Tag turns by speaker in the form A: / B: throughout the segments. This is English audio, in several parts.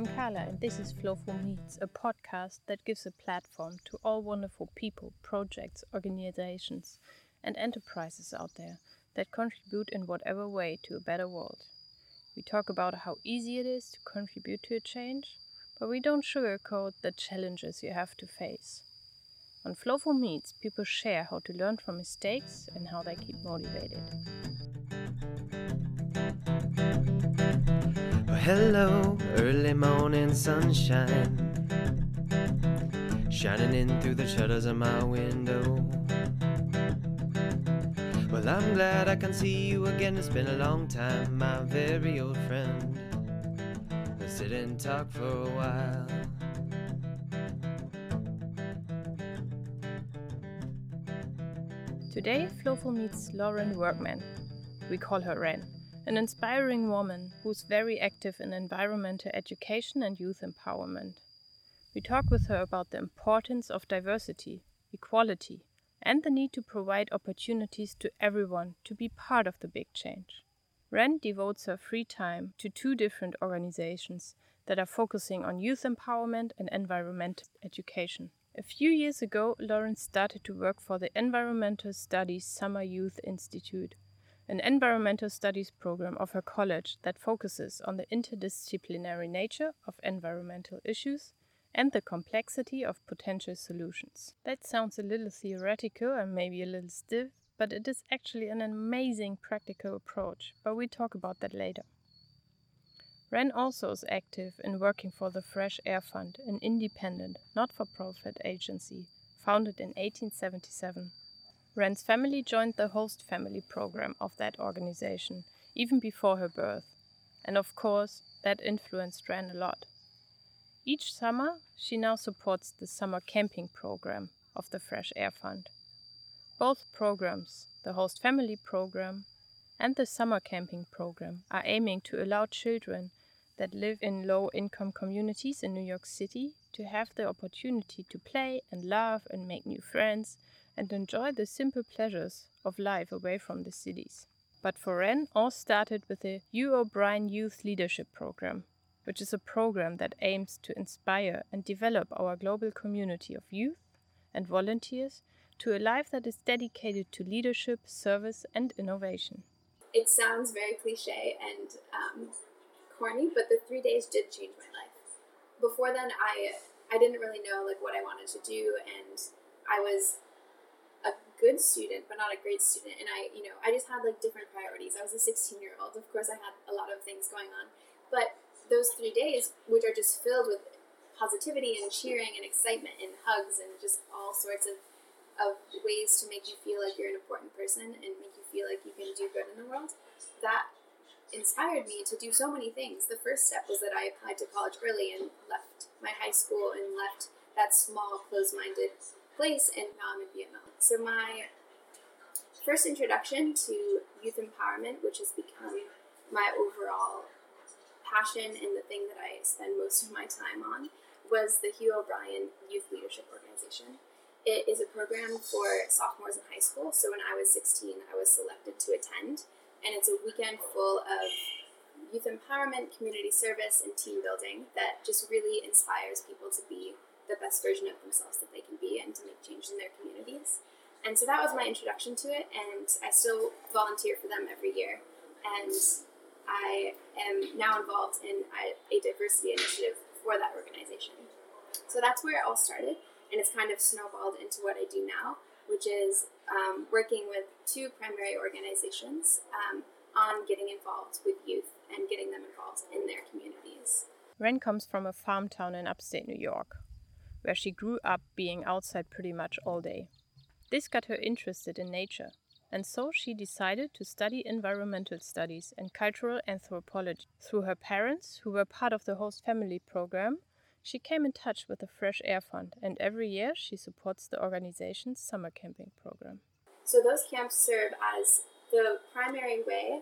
A: I'm Carla, and this is Flowful Meets, a podcast that gives a platform to all wonderful people, projects, organizations, and enterprises out there that contribute in whatever way to a better world. We talk about how easy it is to contribute to a change, but we don't sugarcoat the challenges you have to face. On Flowful Meets, people share how to learn from mistakes and how they keep motivated.
B: Hello, early morning sunshine shining in through the shutters of my window. Well, I'm glad I can see you again. It's been a long time, my very old friend. Let's sit and talk for a while.
A: Today, Flowful meets Lauren Workman. We call her Ren an inspiring woman who's very active in environmental education and youth empowerment. We talk with her about the importance of diversity, equality, and the need to provide opportunities to everyone to be part of the big change. Ren devotes her free time to two different organizations that are focusing on youth empowerment and environmental education. A few years ago, Lawrence started to work for the Environmental Studies Summer Youth Institute, an environmental studies program of her college that focuses on the interdisciplinary nature of environmental issues and the complexity of potential solutions. That sounds a little theoretical and maybe a little stiff, but it is actually an amazing practical approach, but we talk about that later. Ren also is active in working for the Fresh Air Fund, an independent, not for profit agency founded in 1877 Ren's family joined the host family program of that organization even before her birth, and of course, that influenced Ren a lot. Each summer, she now supports the summer camping program of the Fresh Air Fund. Both programs, the host family program and the summer camping program, are aiming to allow children that live in low income communities in New York City to have the opportunity to play and laugh and make new friends and enjoy the simple pleasures of life away from the cities. But for Ren, all started with the Hugh O'Brian Youth Leadership Program, which is a program that aims to inspire and develop our global community of youth and volunteers to a life that is dedicated to leadership, service, and innovation.
C: It sounds very cliche and um, corny, but the three days did change my life. Before then, I I didn't really know like what I wanted to do, and I was good student, but not a great student. And I, you know, I just had like different priorities. I was a 16 year old. Of course, I had a lot of things going on. But those three days, which are just filled with positivity and cheering and excitement and hugs and just all sorts of, of ways to make you feel like you're an important person and make you feel like you can do good in the world, that inspired me to do so many things. The first step was that I applied to college early and left my high school and left that small, closed minded place, and now I'm in Vietnam. So my first introduction to youth empowerment, which has become my overall passion and the thing that I spend most of my time on, was the Hugh O'Brian Youth Leadership Organization. It is a program for sophomores in high school. So when I was 16, I was selected to attend, and it's a weekend full of youth empowerment, community service, and team building that just really inspires people to be the best version of themselves that they can be and to make change in their communities. And so that was my introduction to it, and I still volunteer for them every year. And I am now involved in a, diversity initiative for that organization. So that's where it all started, and it's kind of snowballed into what I do now, which is um, working with two primary organizations um, on getting involved with youth and getting them involved in their communities.
A: Ren comes from a farm town in upstate New York where she grew up being outside pretty much all day. This got her interested in nature, and so she decided to study environmental studies and cultural anthropology. Through her parents, who were part of the host family program, she came in touch with the Fresh Air Fund, and every year she supports the organization's summer camping program.
C: So, those camps serve as the primary way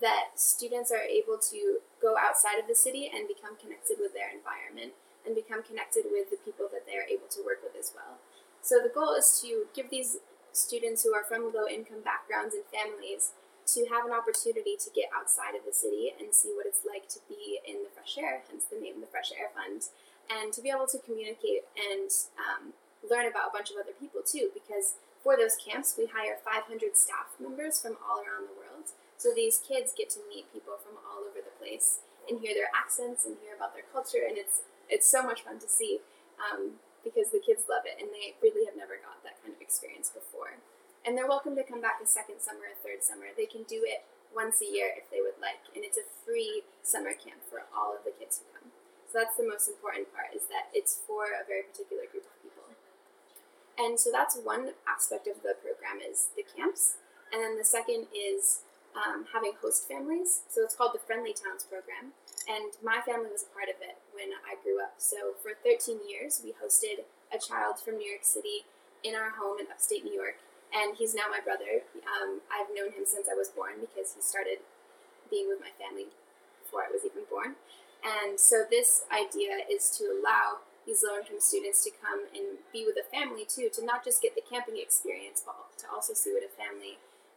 C: that students are able to go outside of the city and become connected with their environment and become connected with the people that they are able to work with as well. So the goal is to give these students who are from low income backgrounds and families to have an opportunity to get outside of the city and see what it's like to be in the fresh air, hence the name, the Fresh Air Fund, and to be able to communicate and um, learn about a bunch of other people too. Because for those camps, we hire 500 staff members from all around the world. So these kids get to meet people from all over the place and hear their accents and hear about their culture, and it's it's so much fun to see um, because the kids love it and they really have never got that kind of experience before. And they're welcome to come back a second summer, a third summer. They can do it once a year if they would like, and it's a free summer camp for all of the kids who come. So that's the most important part is that it's for a very particular group of people. And so that's one aspect of the program is the camps, and then the second is um, having host families. So it's called the Friendly Towns program, and my family was a part of it when I grew up. So for 13 years, we hosted a child from New York City in our home in upstate New York and he's now my brother. Um, I've known him since I was born because he started being with my family before I was even born. And so this idea is to allow these low income students to come and be with a family too, to not just get the camping experience, but to also see what a family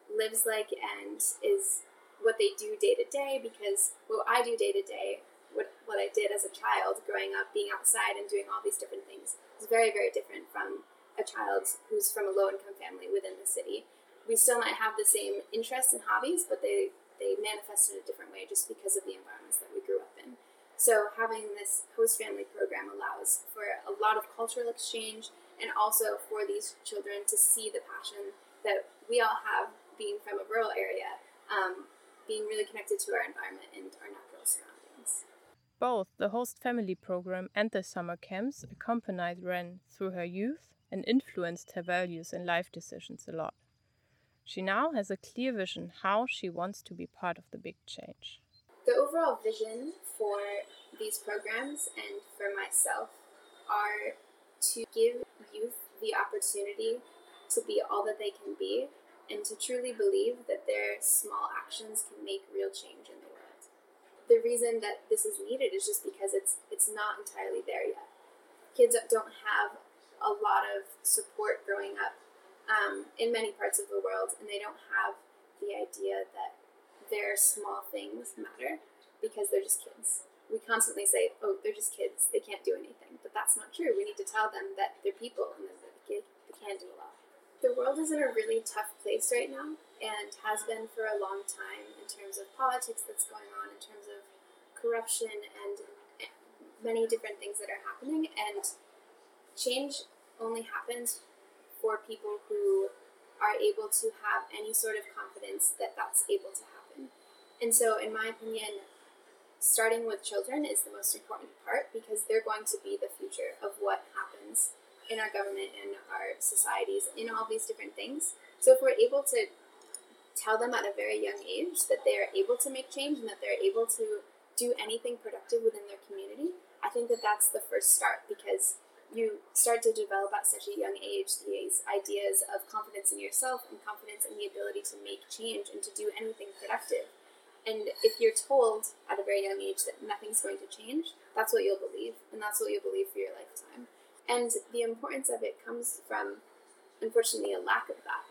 C: lives like and is what they do day to day. Because what I do day to day, what what I did as a child growing up, being outside and doing all these different things, is very very different from a child who's from a low income family within the city. We still might have the same interests and hobbies, but they, they manifest in a different way just because of the environments that we grew up in. So having this host family program allows for a lot of cultural exchange and also for these children to see the passion that we all have being from a rural area, um, being really connected to our environment and our natural surroundings.
A: Both the host family program and the summer camps accompanied Ren through her youth and influenced her values and life decisions a lot. She now has a clear vision how she wants to be part of the big change.
C: The overall vision for these programs and for myself are to give youth the opportunity to be all that they can be and to truly believe that their small actions can make real change in the world. The reason that this is needed is just because it's it's not entirely there yet. Kids don't have a lot of support growing up um, in many parts of the world, and they don't have the idea that their small things matter because they're just kids. We constantly say, "Oh, they're just kids; they can't do anything," but that's not true. We need to tell them that they're people and that they, can do a lot. The world is in a really tough place right now, and has been for a long time in terms of politics that's going on, in terms of corruption, and many different things that are happening. And change only happens for people who are able to have any sort of confidence that that's able to happen. And so, in my opinion, starting with children is the most important part because they're going to be the future of what happens in our government and our societies in all these different things. So, if we're able to tell them at a very young age that they are able to make change and that they're able to do anything productive within their community, I think that that's the first start because you start to develop at such a young age these ideas of confidence in yourself and confidence in the ability to make change and to do anything productive. And if you're told at a very young age that nothing's going to change, that's what you'll believe, and that's what you'll believe for your lifetime. And the importance of it comes from, unfortunately, a lack of that.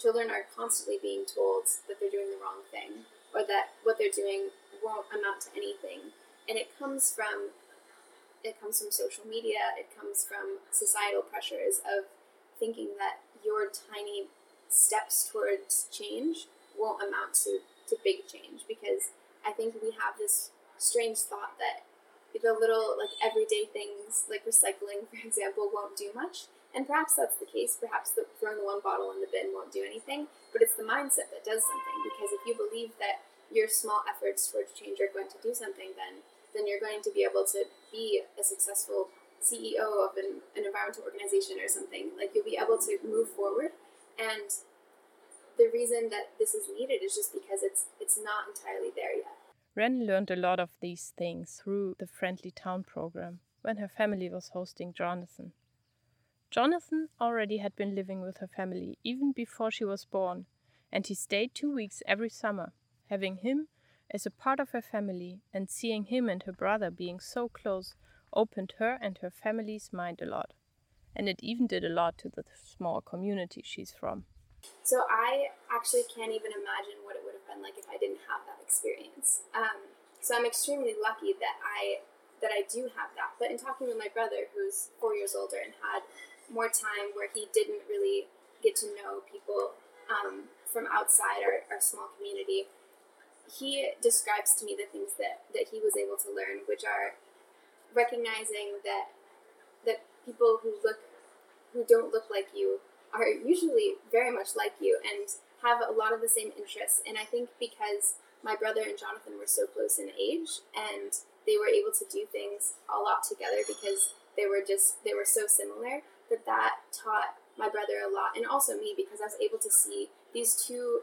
C: Children are constantly being told that they're doing the wrong thing, or that what they're doing won't amount to anything. And it comes from it comes from social media, it comes from societal pressures of thinking that your tiny steps towards change won't amount to, to big change because I think we have this strange thought that the little like everyday things like recycling for example won't do much and perhaps that's the case perhaps the, throwing the one bottle in the bin won't do anything but it's the mindset that does something because if you believe that your small efforts towards change are going to do something then then you're going to be able to be a successful CEO of an, an environmental organization or something. Like you'll be able to move forward. And the reason that this is needed is just because it's it's not entirely there yet.
A: Ren learned a lot of these things through the Friendly Town program when her family was hosting Jonathan. Jonathan already had been living with her family even before she was born, and he stayed two weeks every summer, having him as a part of her family, and seeing him and her brother being so close opened her and her family's mind a lot. And it even did a lot to the small community she's from.
C: So I actually can't even imagine been like if I didn't have that experience. Um, so I'm extremely lucky that I that I do have that. But in talking with my brother, who's four years older and had more time where he didn't really get to know people um, from outside our, our small community, he describes to me the things that, that he was able to learn, which are recognizing that that people who look who don't look like you are usually very much like you and have a lot of the same interests. And I think because my brother and Jonathan were so close in age and they were able to do things a lot together because they were just they were so similar that that taught my brother a lot and also me because I was able to see these two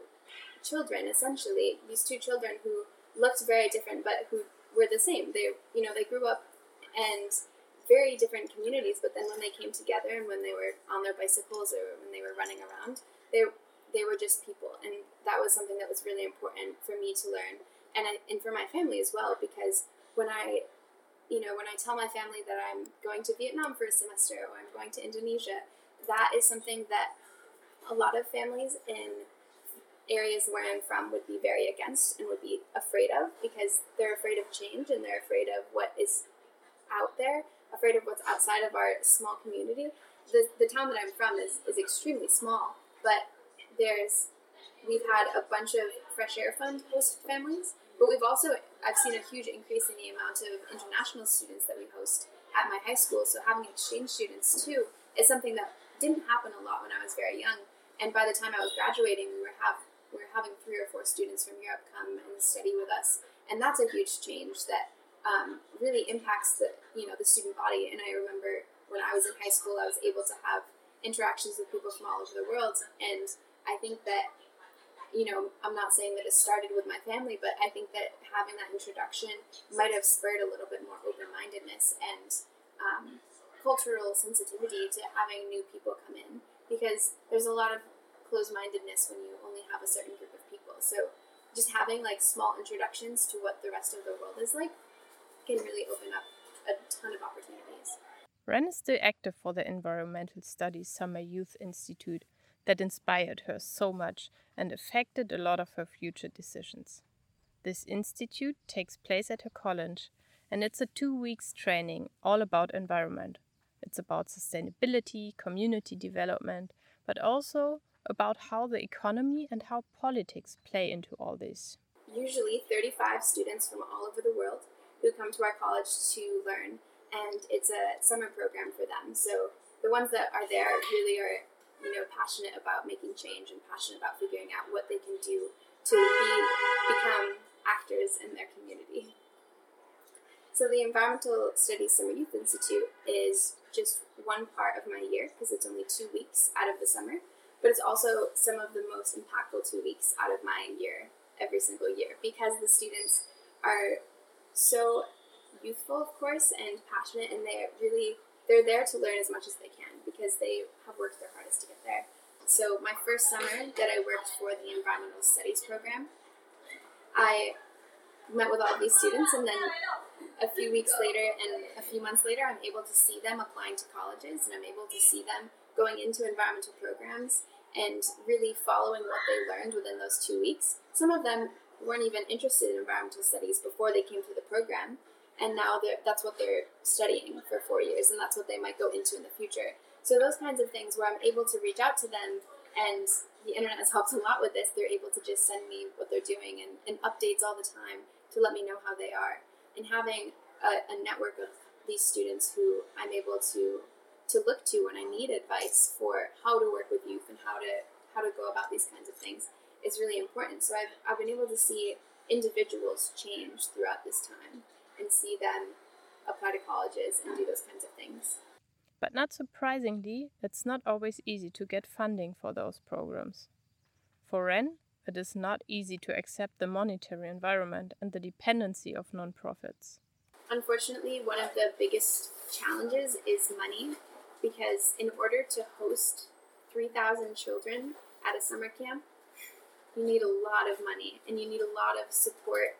C: children essentially these two children who looked very different but who were the same they you know they grew up and very different communities but then when they came together and when they were on their bicycles or when they were running around they they were just people and that was something that was really important for me to learn and I, and for my family as well because when I you know when I tell my family that I'm going to Vietnam for a semester or I'm going to Indonesia that is something that a lot of families in areas where I'm from would be very against and would be afraid of because they're afraid of change and they're afraid of what is out there, afraid of what's outside of our small community. The, the town that I'm from is, is extremely small, but there's we've had a bunch of fresh air fund host families, but we've also I've seen a huge increase in the amount of international students that we host at my high school. So having exchange students too is something that didn't happen a lot when I was very young. And by the time I was graduating, we were have we were having three or four students from Europe come and study with us, and that's a huge change that um, really impacts the you know the student body. And I remember when I was in high school, I was able to have interactions with people from all over the world, and I think that you know, I'm not saying that it started with my family, but I think that having that introduction might have spurred a little bit more open mindedness and um, cultural sensitivity to having new people come in because there's a lot of closed mindedness when you only have a certain group of people. So just having like small introductions to what the rest of the world is like can really open up a ton of opportunities.
A: Ren is still active for the Environmental Studies Summer Youth Institute that inspired her so much and affected a lot of her future decisions. This institute takes place at her college and it's a two weeks training all about environment. It's about sustainability, community development, but also about how the economy and how politics play into all this.
C: Usually 35 students from all over the world who come to our college to learn, and it's a summer program for them. So the ones that are there really are, you know, passionate about making change and passionate about figuring out what they can do to be become actors in their community. So the Environmental Studies Summer Youth Institute is just one part of my year because it's only two weeks out of the summer but it's also some of the most impactful two weeks out of my year every single year because the students are so youthful of course and passionate and they're really they're there to learn as much as they can because they have worked their hardest to get there so my first summer that i worked for the environmental studies program i met with all these students and then a few weeks later and a few months later i'm able to see them applying to colleges and i'm able to see them going into environmental programs and really following what they learned within those two weeks. Some of them weren't even interested in environmental studies before they came through the program, and now that's what they're studying for four years, and that's what they might go into in the future. So those kinds of things where I'm able to reach out to them, and the internet has helped a lot with this. They're able to just send me what they're doing and, and updates all the time to let me know how they are, and having a, a network of these students who I'm able to to look to when I need advice for how to work with youth and how to how to go about these kinds of things is really important. So I've, I've been able to see individuals change throughout this time and see them apply to colleges and do those kinds of things.
A: But not surprisingly, it's not always easy to get funding for those programs. For Ren, it is not easy to accept the monetary environment and the dependency of nonprofits.
C: Unfortunately, one of the biggest challenges is money because in order to host 3,000 children at a summer camp, you need a lot of money and you need a lot of support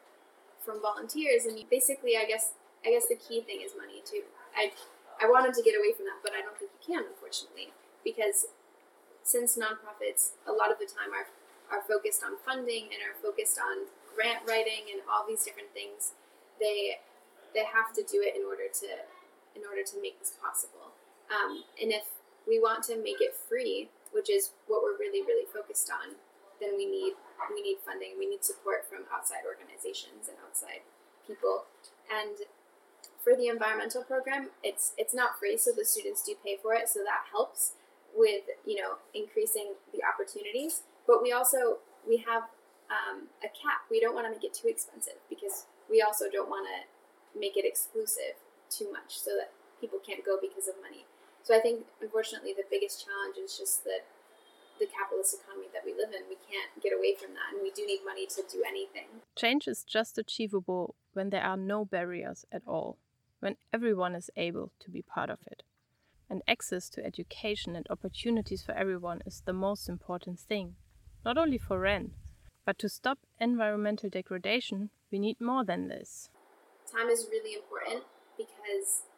C: from volunteers and basically I guess I guess the key thing is money too. I I wanted to get away from that, but I don't think you can unfortunately because since nonprofits a lot of the time are are focused on funding and are focused on grant writing and all these different things, they they have to do it in order to in order to make this possible. Um, and if we want to make it free, which is what we're really really focused on, then we need we need funding. We need support from outside organizations and outside people. And for the environmental program, it's it's not free, so the students do pay for it, so that helps with you know increasing the opportunities. But we also we have um, a cap. We don't want to make it too expensive because we also don't want to make it exclusive too much, so that people can't go because of money. So I think unfortunately the biggest challenge is just that the capitalist economy that we live in. We can't get away from that, and we do need money to do anything.
A: Change is just achievable when there are no barriers at all, when everyone is able to be part of it. And access to education and opportunities for everyone is the most important thing, not only for Ren, but to stop environmental degradation, we need more than this.
C: Time is really important because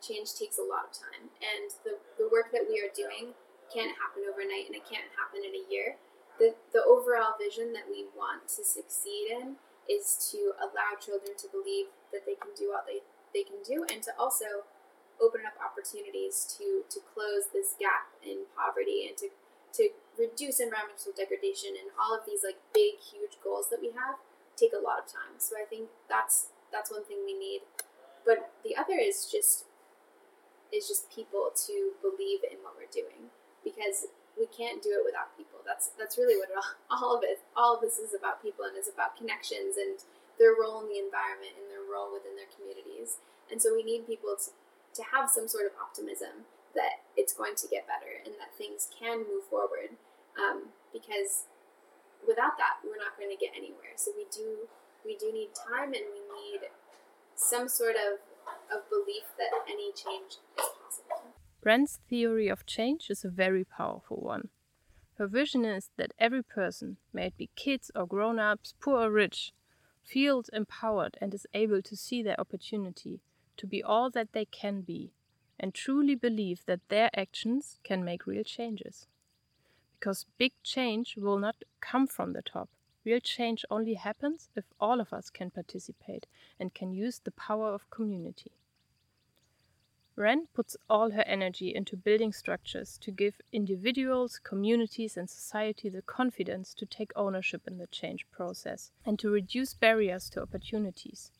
C: change takes a lot of time, and the, the work that we are doing can't happen overnight and it can't happen in a year. The, the overall vision that we want to succeed in is to allow children to believe that they can do what they, they can do and to also open up opportunities to, to close this gap in poverty and to, to reduce environmental degradation and all of these like big huge goals that we have take a lot of time so i think that's that's one thing we need but the other is just is just people to believe in what we're doing because we can't do it without people. That's that's really what all, all of it all of this is about people and is about connections and their role in the environment and their role within their communities. And so we need people to, to have some sort of optimism that it's going to get better and that things can move forward. Um, because without that, we're not going to get anywhere. So we do we do need time and we need some sort of of belief that any change is possible.
A: Ren's theory of change is a very powerful one. Her vision is that every person, may it be kids or grown ups, poor or rich, feels empowered and is able to see their opportunity to be all that they can be and truly believe that their actions can make real changes. Because big change will not come from the top. Real change only happens if all of us can participate and can use the power of community. Ren puts all her energy into building structures to give individuals, communities, and society the confidence to take ownership in the change process and to reduce barriers to opportunities.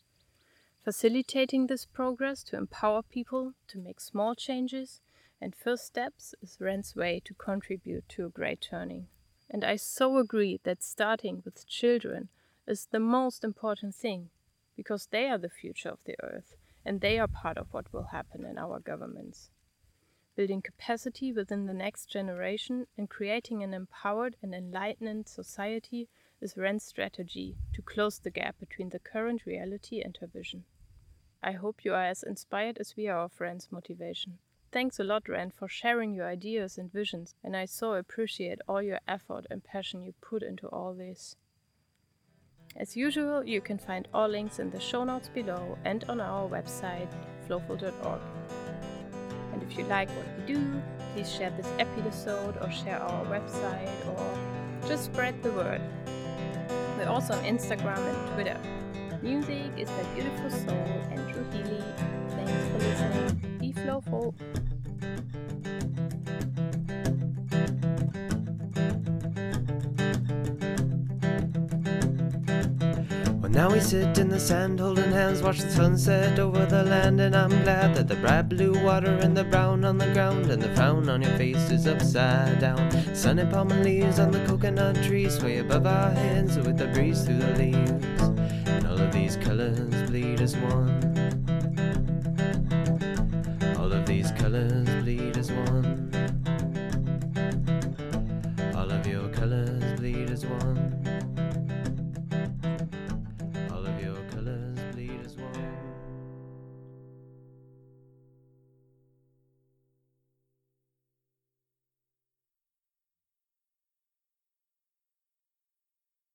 A: Facilitating this progress to empower people to make small changes and first steps is Ren's way to contribute to a great turning. And I so agree that starting with children is the most important thing because they are the future of the earth and they are part of what will happen in our governments. Building capacity within the next generation and creating an empowered and enlightened society is Ren's strategy to close the gap between the current reality and her vision. I hope you are as inspired as we are of Ren's motivation. Thanks a lot, Ren, for sharing your ideas and visions, and I so appreciate all your effort and passion you put into all this. As usual, you can find all links in the show notes below and on our website, flowful.org. And if you like what we do, please share this episode or share our website or just spread the word. We're also on Instagram and Twitter. Music is by Beautiful Soul, Andrew Healy. Thanks for listening. Be flowful.
B: now we sit in the sand holding hands, watch the sunset over the land, and I'm glad that the bright blue water and the brown on the ground and the frown on your face is upside down. Sun and palm leaves on the coconut tree sway above our heads with the breeze through the leaves, and all of these colors bleed as one. All of these colors bleed as one.